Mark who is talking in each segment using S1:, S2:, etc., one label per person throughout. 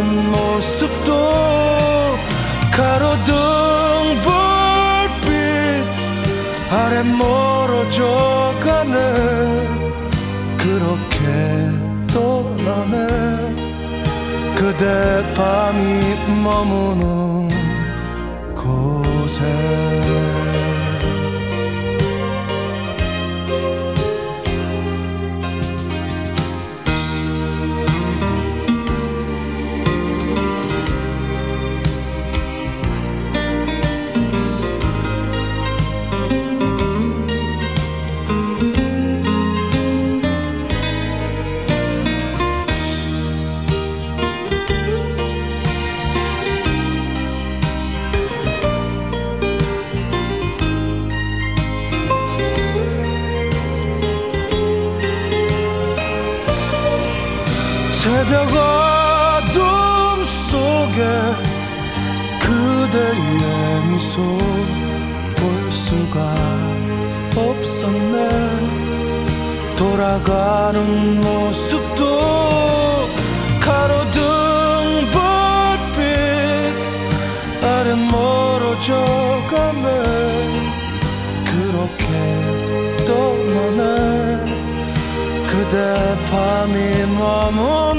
S1: 돌아가는 모습도 가로등 불빛 아래 멀어져 가네. 그렇게 떠나네. 그대 밤이 머무는 곳에 가는 모습도 가로등 불빛 아래 멀어져 가네 그렇게 떠나네 그대 밤이 머무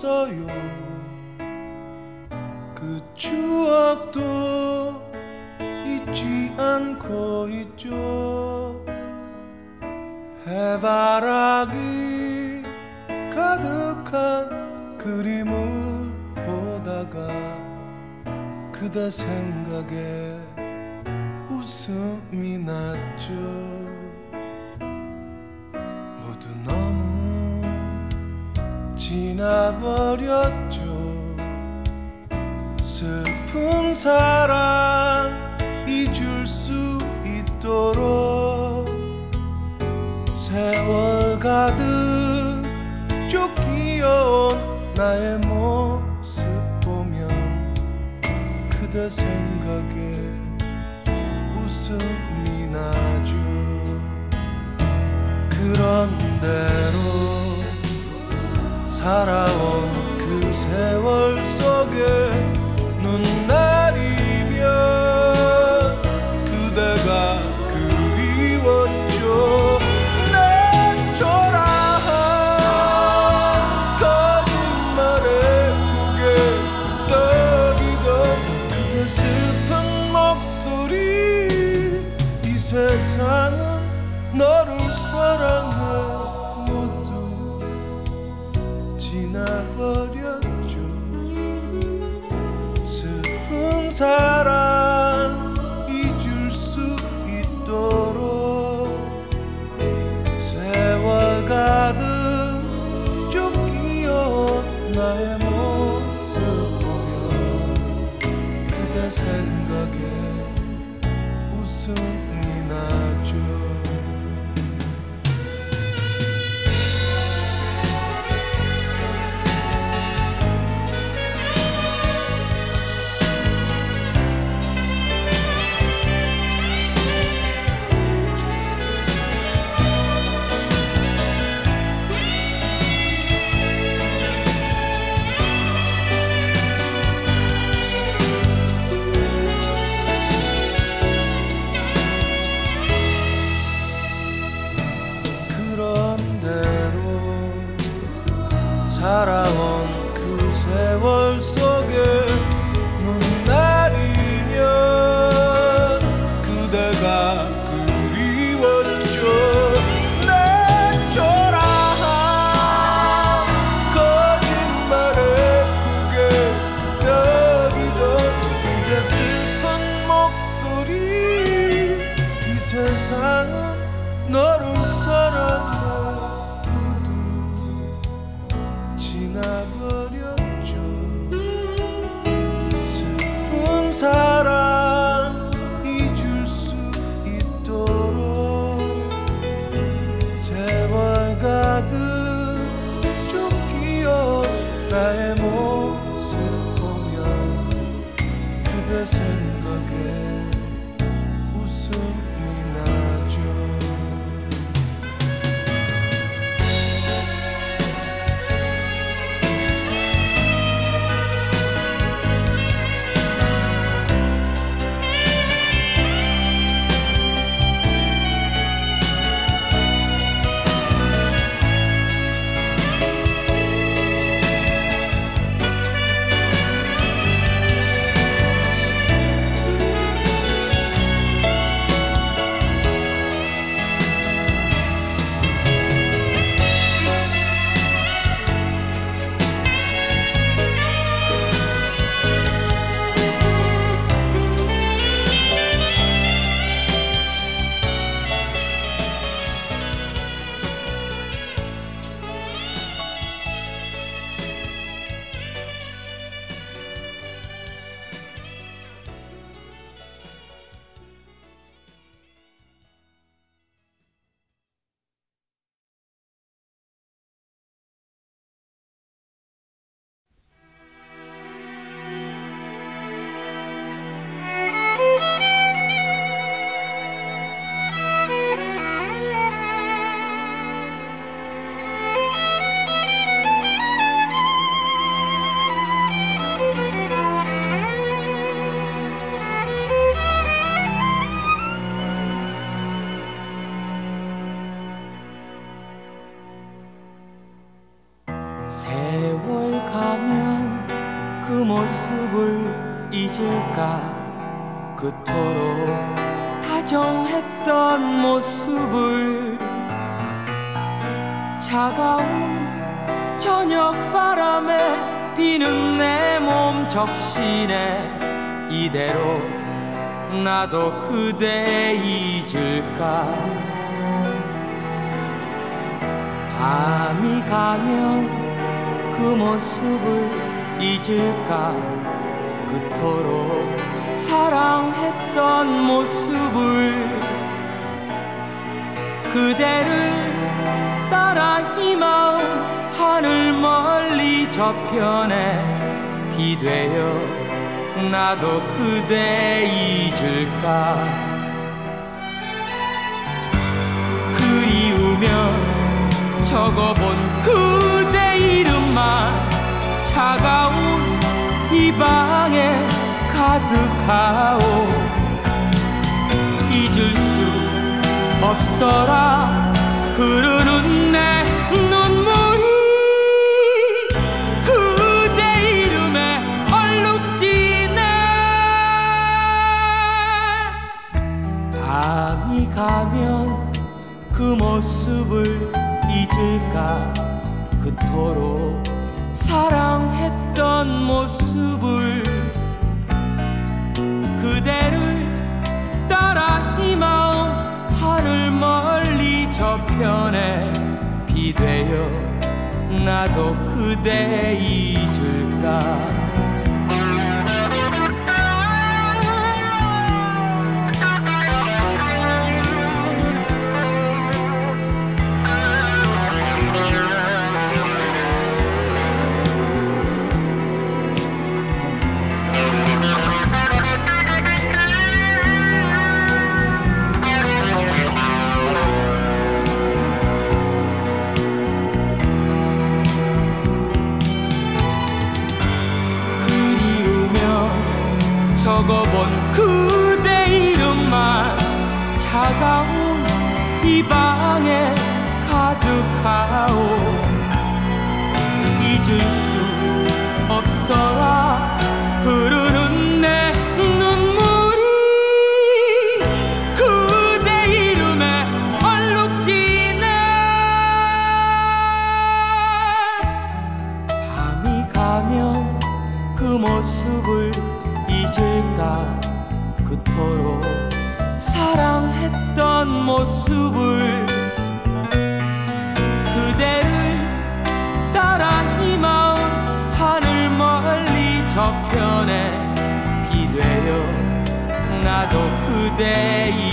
S1: 있어요. 그 추억도 잊지 않고 있죠. 해바라기 가득한 그림을 보다가 그대 생각에 웃음이 났죠 지나버렸죠. 슬픈 사랑 잊을 수 있도록 세월 가득 쫓기어온 나의 모습 보면 그대 생각에 웃음이 나죠. 그런대로 살아온 그 세월 속에 눈 나. 살아온 그 세월 속 나도 그대
S2: 잊을까? 밤이 가면 그 모습을 잊을까? 그토록 사랑했던 모습을 그대를 따라 이 마음 하늘 멀리 저편에 비되어 나도 그대 잊을까? 그리우며 적어본 그대 이름만 차가운 이 방에 가득하오. 잊을 수 없어라. 흐르는 내 가면 그 모습을 잊을까? 그토록 사랑했던 모습을 그대를 따라 이 마음 하늘 멀리 저편에 비되어 나도 그대 잊을까 적어본 그대 이름만 차가운 이 방에 가득하오 그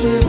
S3: true.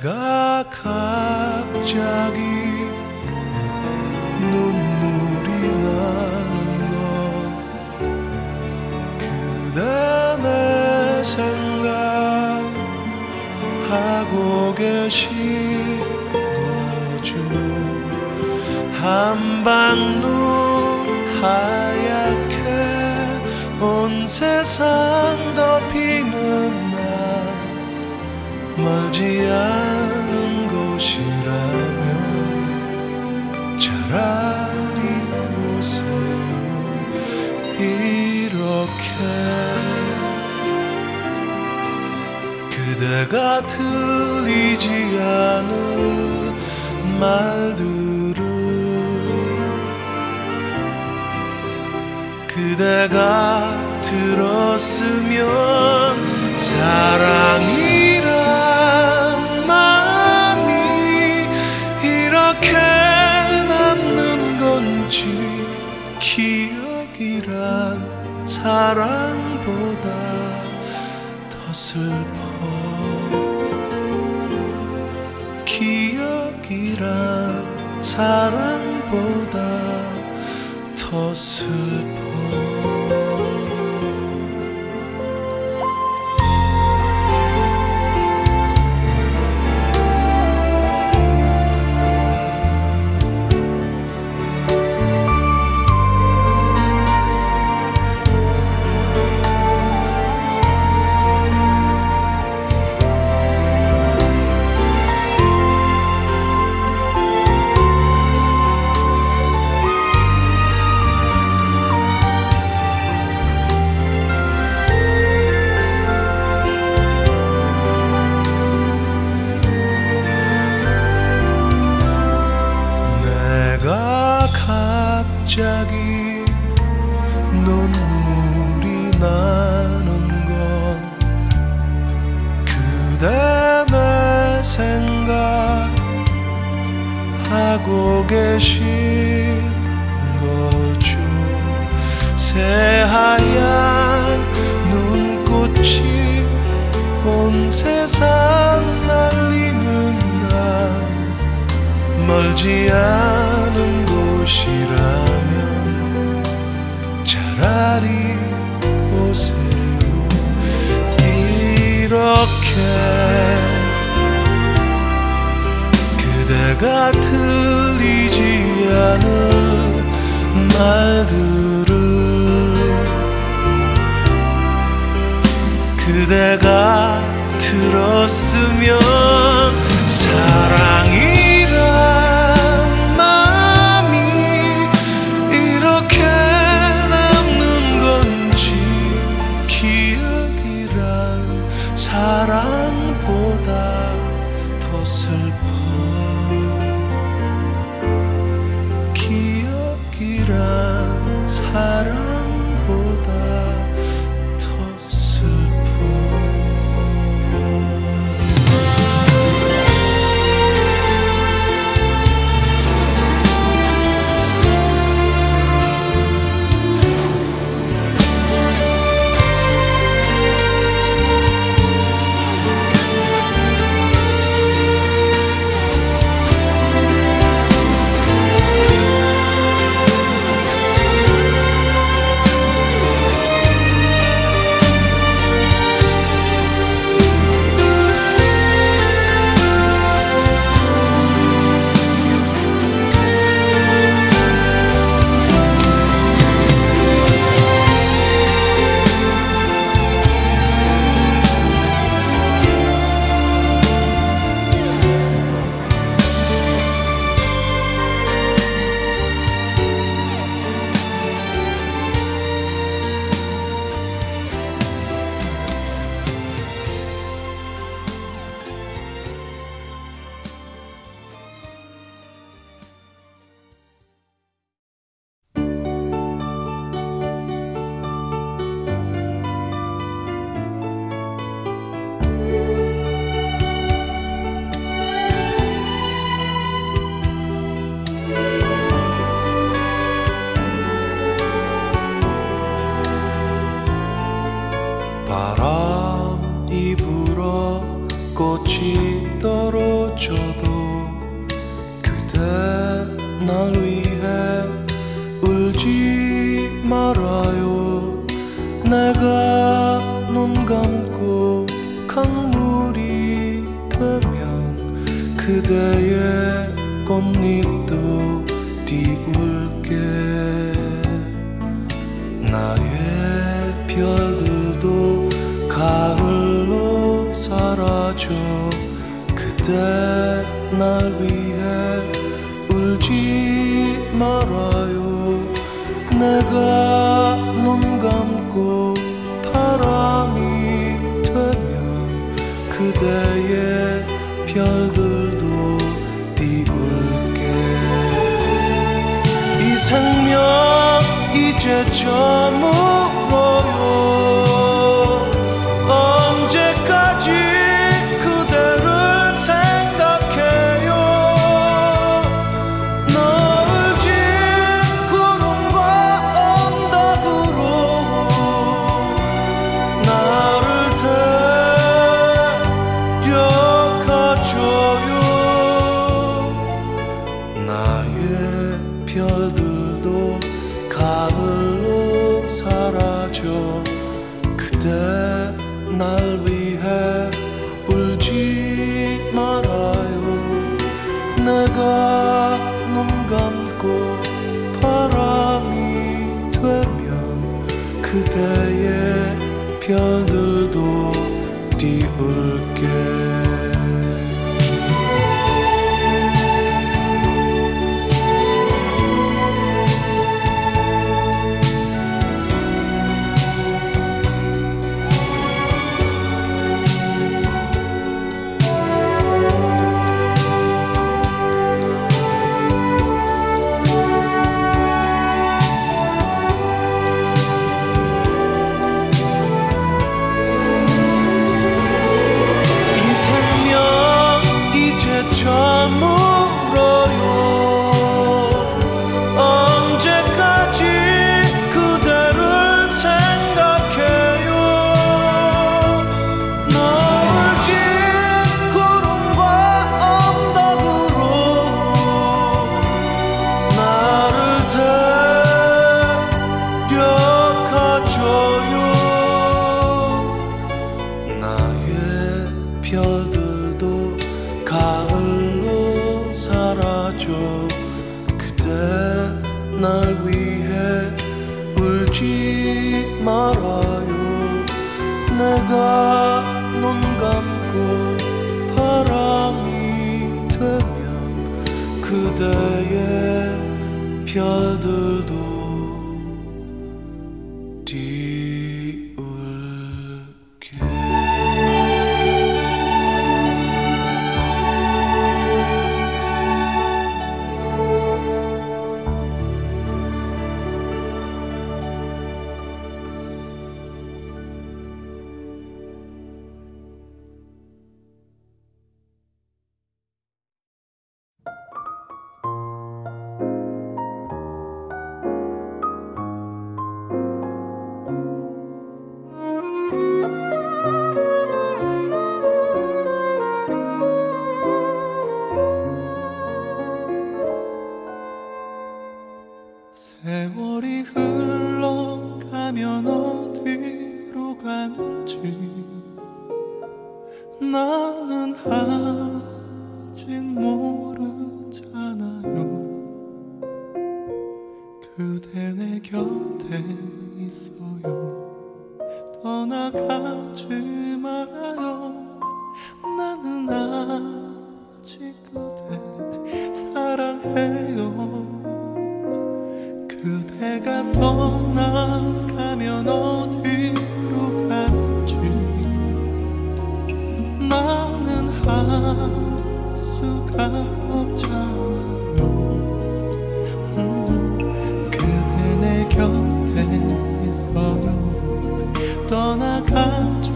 S3: 내가
S1: 갑자기 눈물이 나는 것 그대 내 생각하고 계신 거죠. 한방 눈 하얗게 온 세상 덮이는 날 멀지 않아 내가 들리지 않은 말들을 그대가 들었으면 사랑이란 마음이 이렇게 남는 건지 기억이란 사랑. 사랑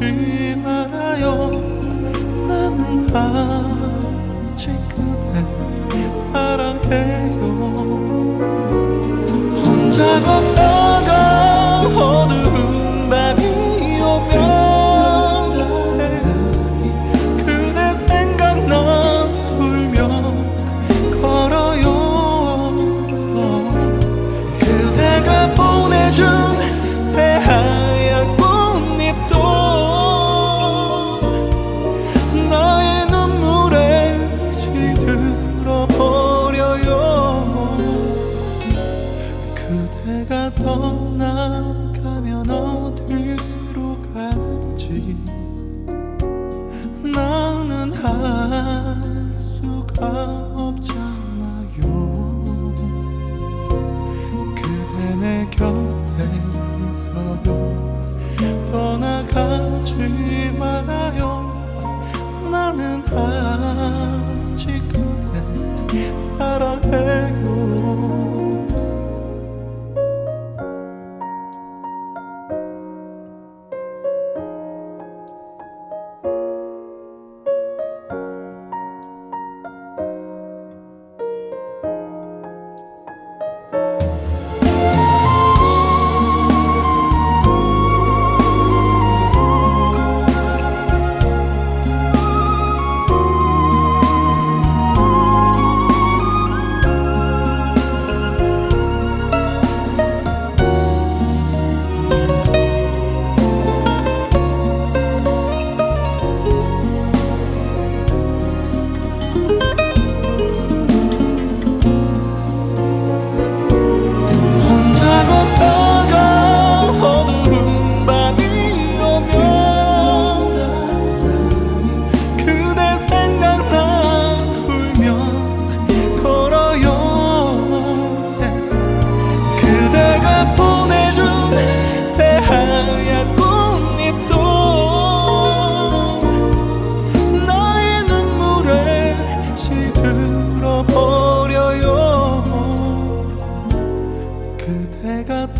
S1: 울지 말아요
S4: 나는 아직 그대 사랑해.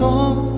S5: 我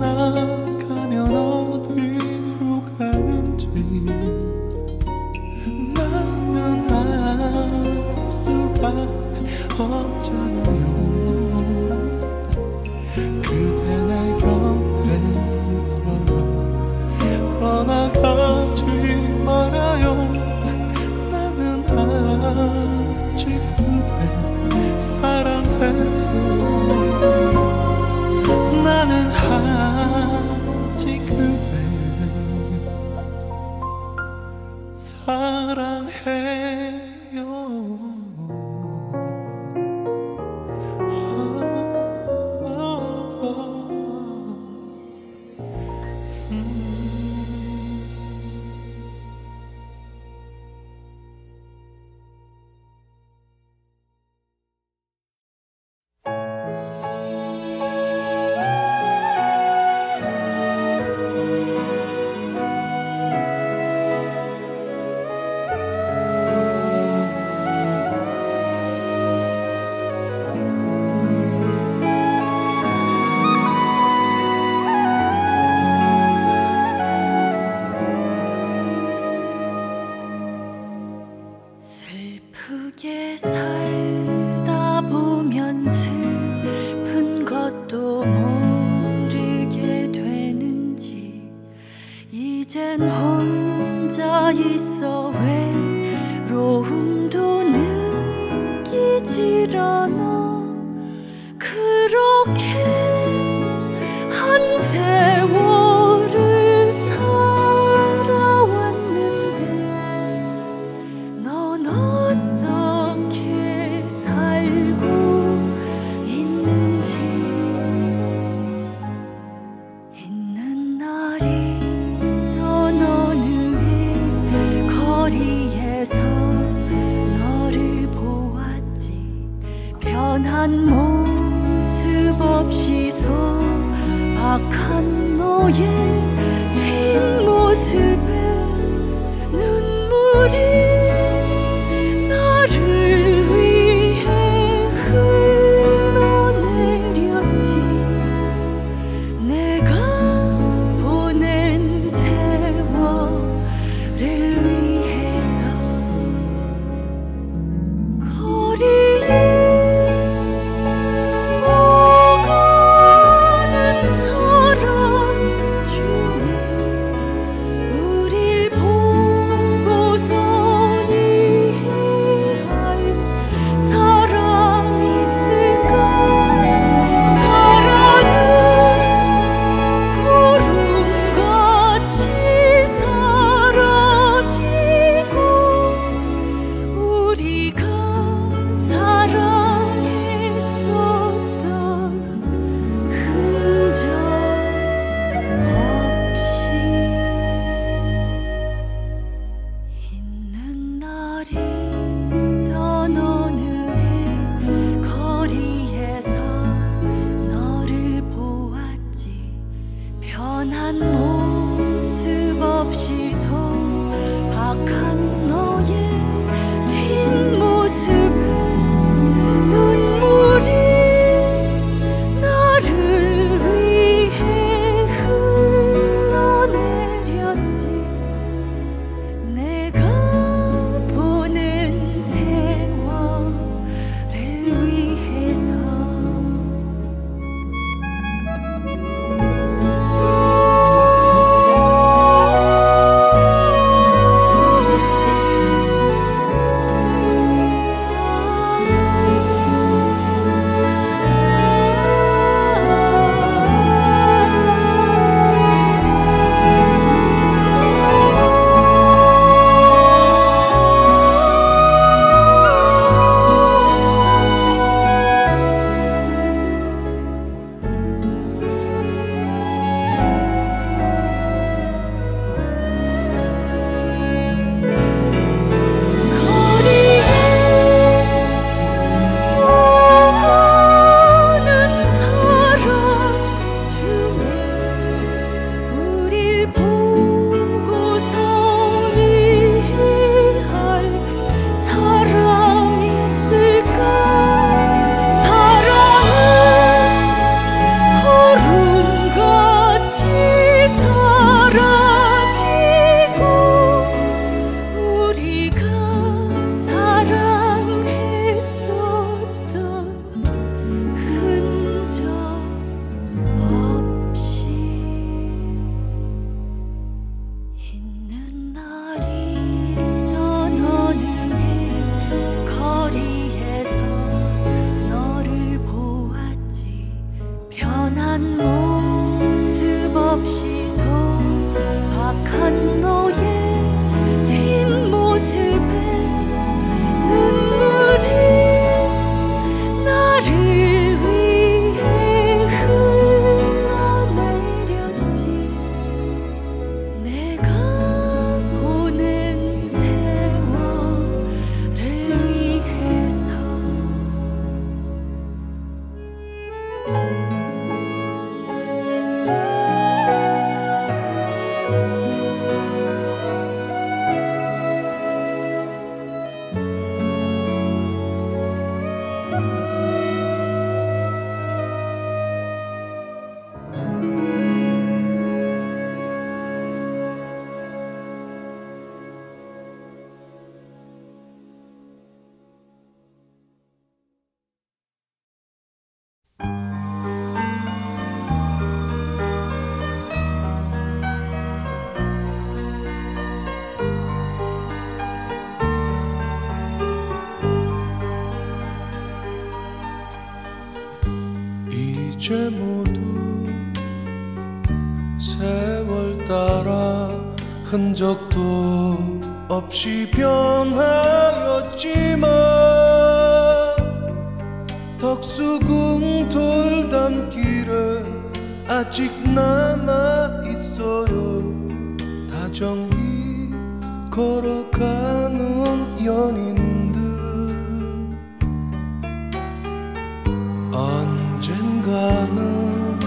S5: 순간은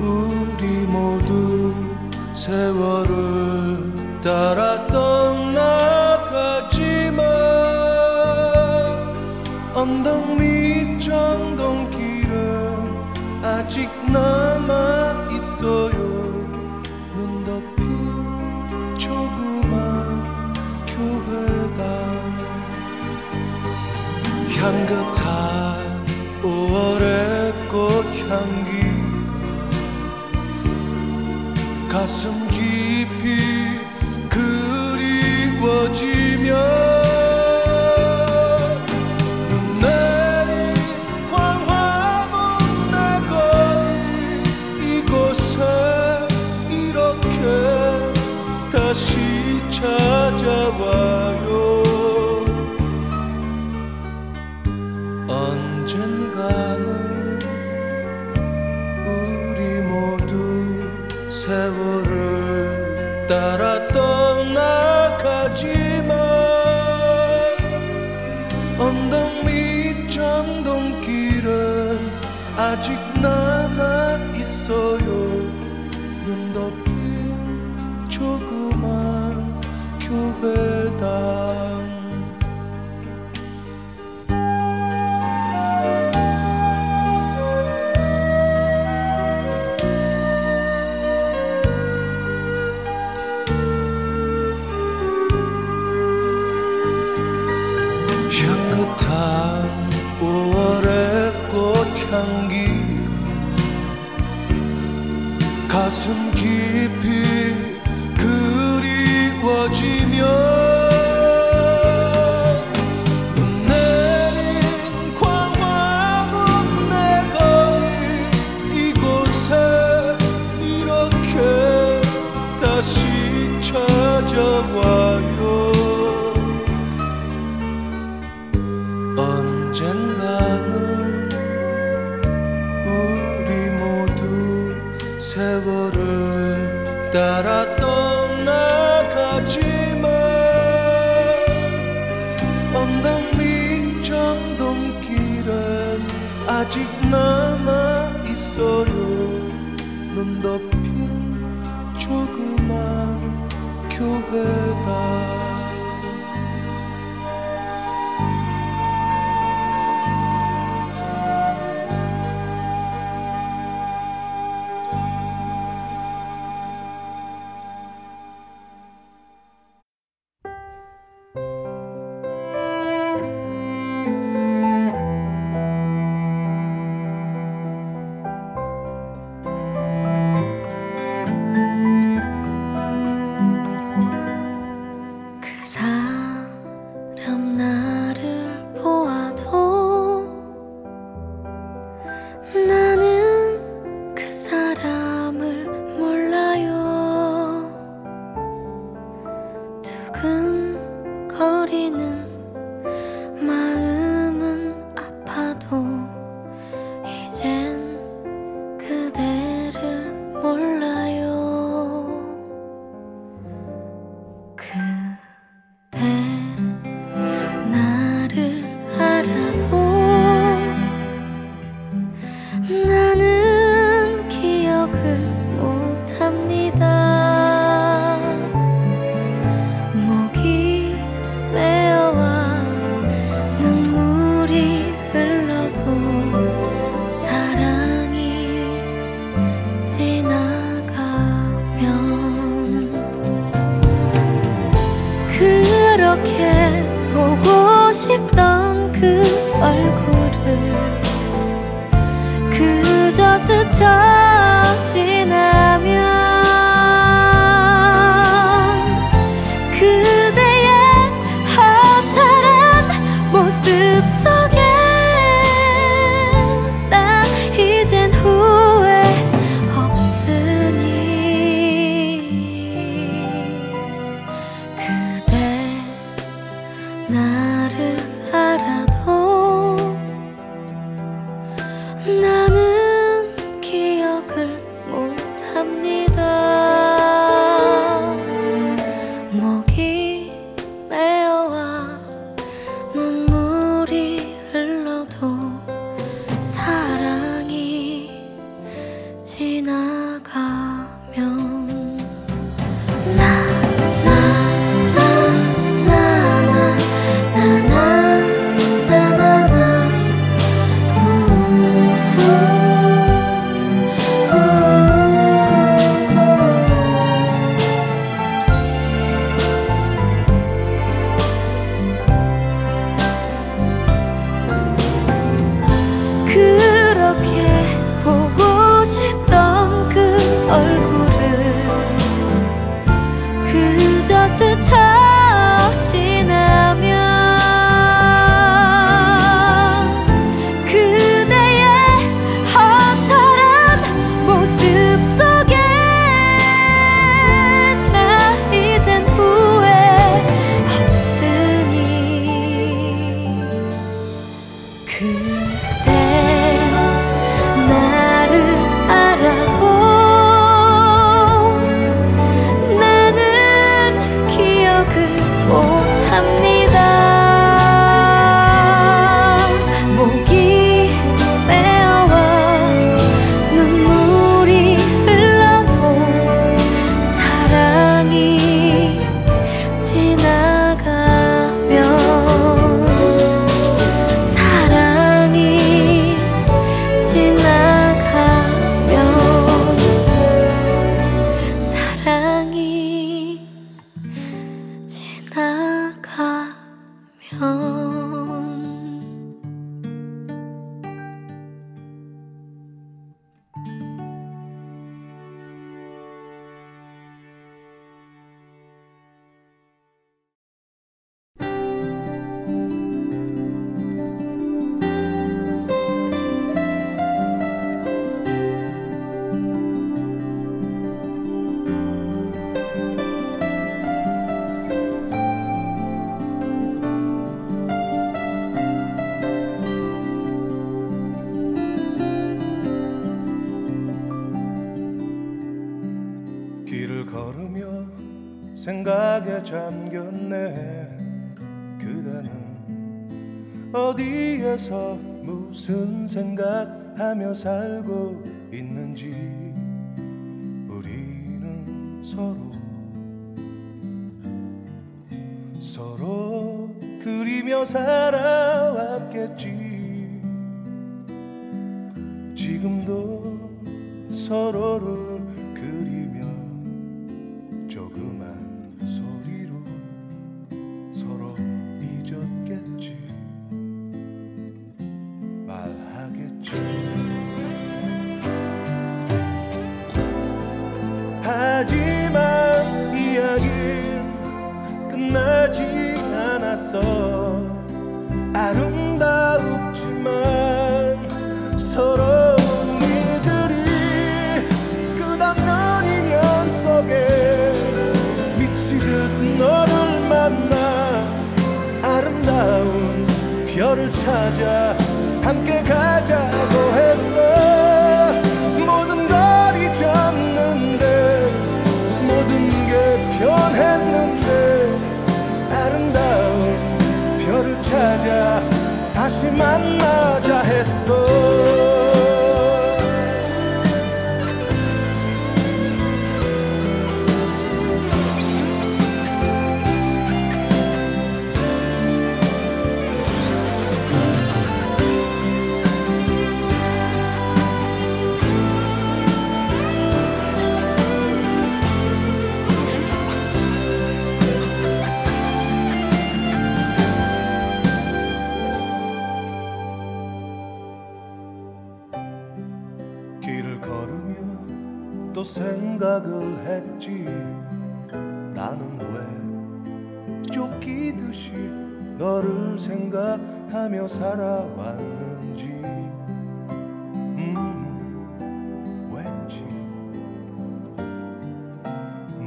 S1: 우리 모두 세월을 따라 떠나가지만 언덕 밑 전동길은 아직 남아 있어요. 가슴 깊이 그리워지면 나가지만 언덕 밑 전동길은 아직 남아 있어요. 눈 덮인 조그만 교회다. 생각에 잠겼네. 그대는 어디에서 무슨 생각하며 살고 있는지 우리는 서로 서로 그리며 살아왔겠지. 지금도 서로를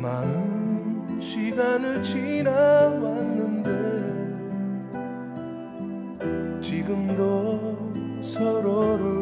S1: 많은 시간을 지나왔는데 지금도 서로를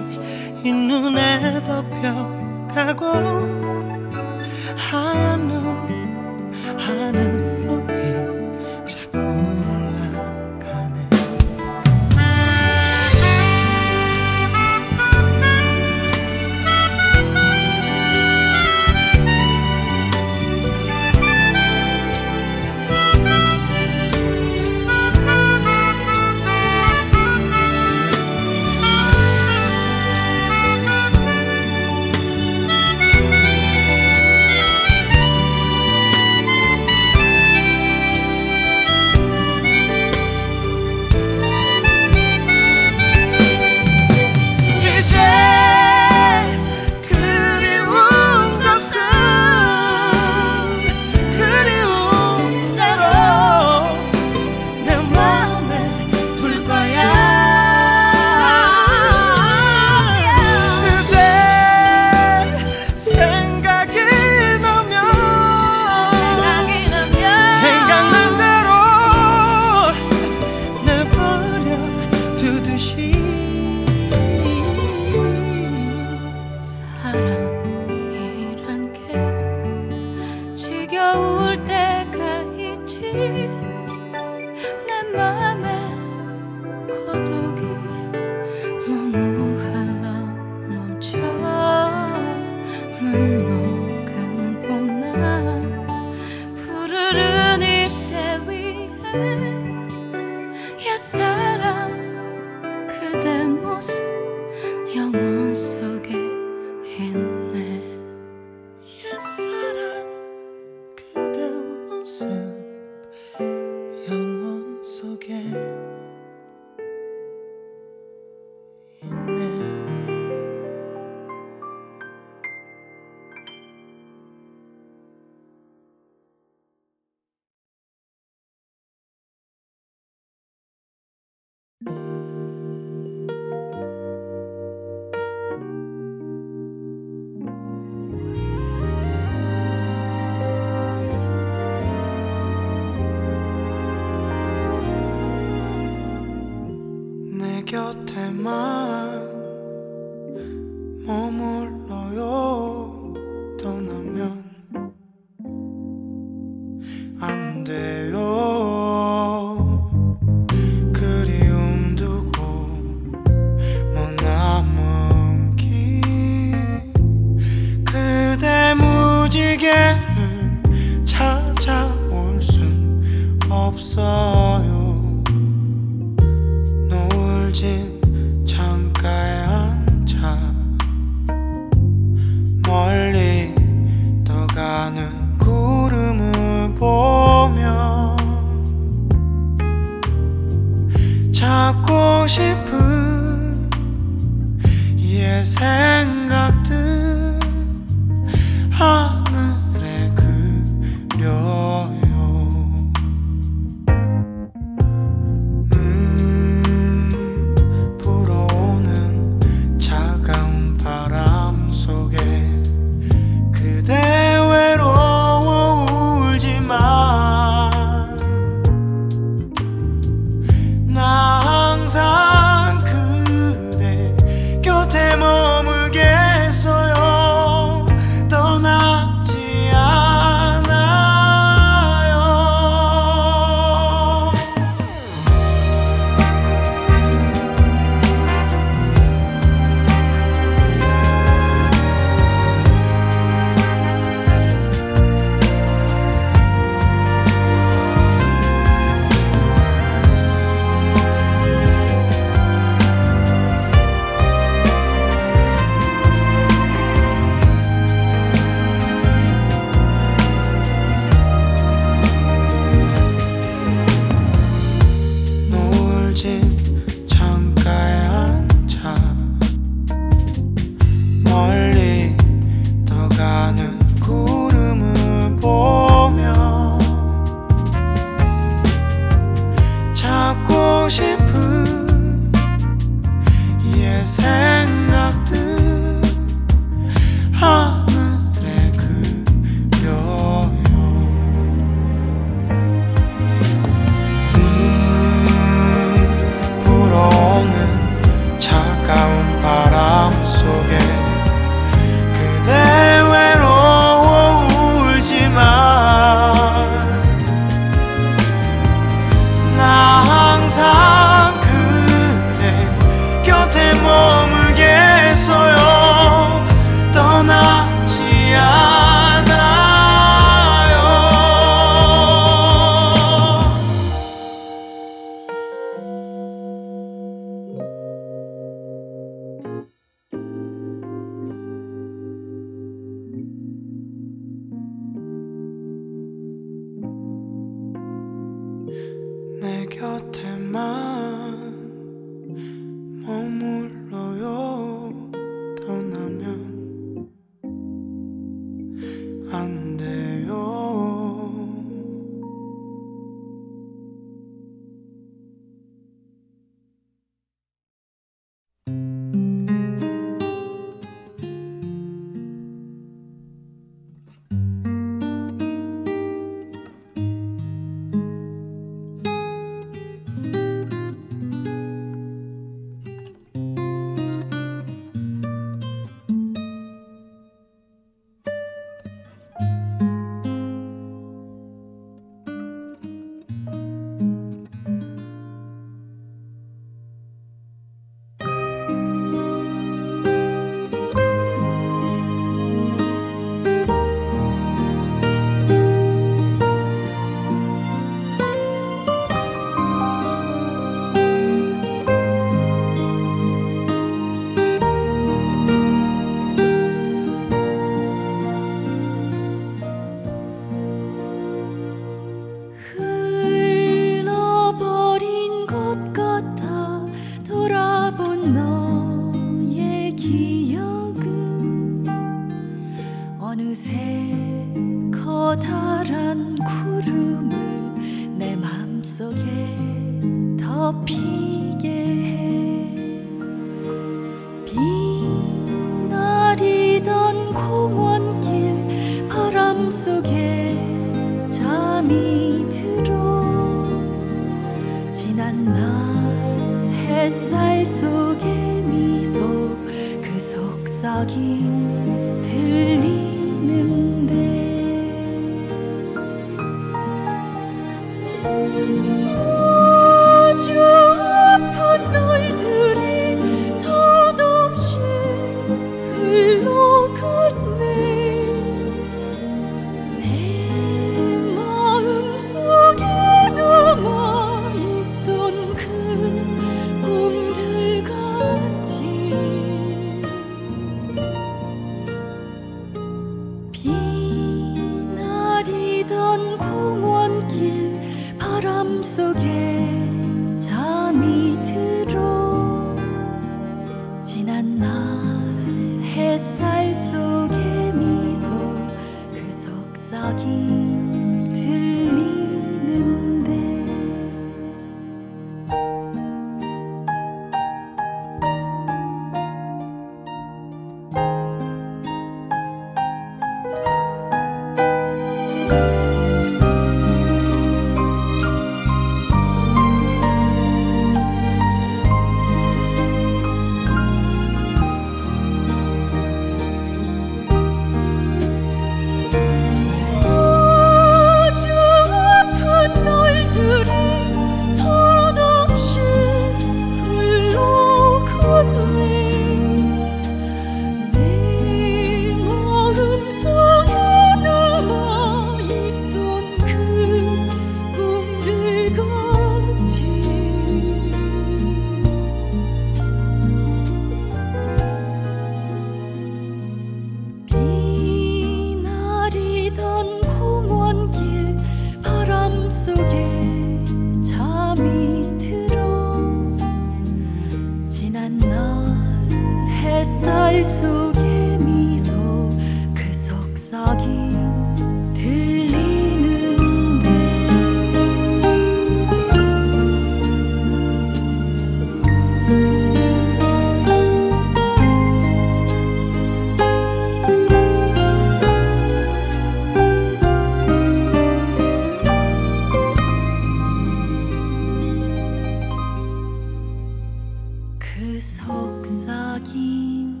S6: saksakin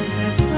S6: 세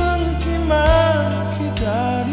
S1: 끊기만 기다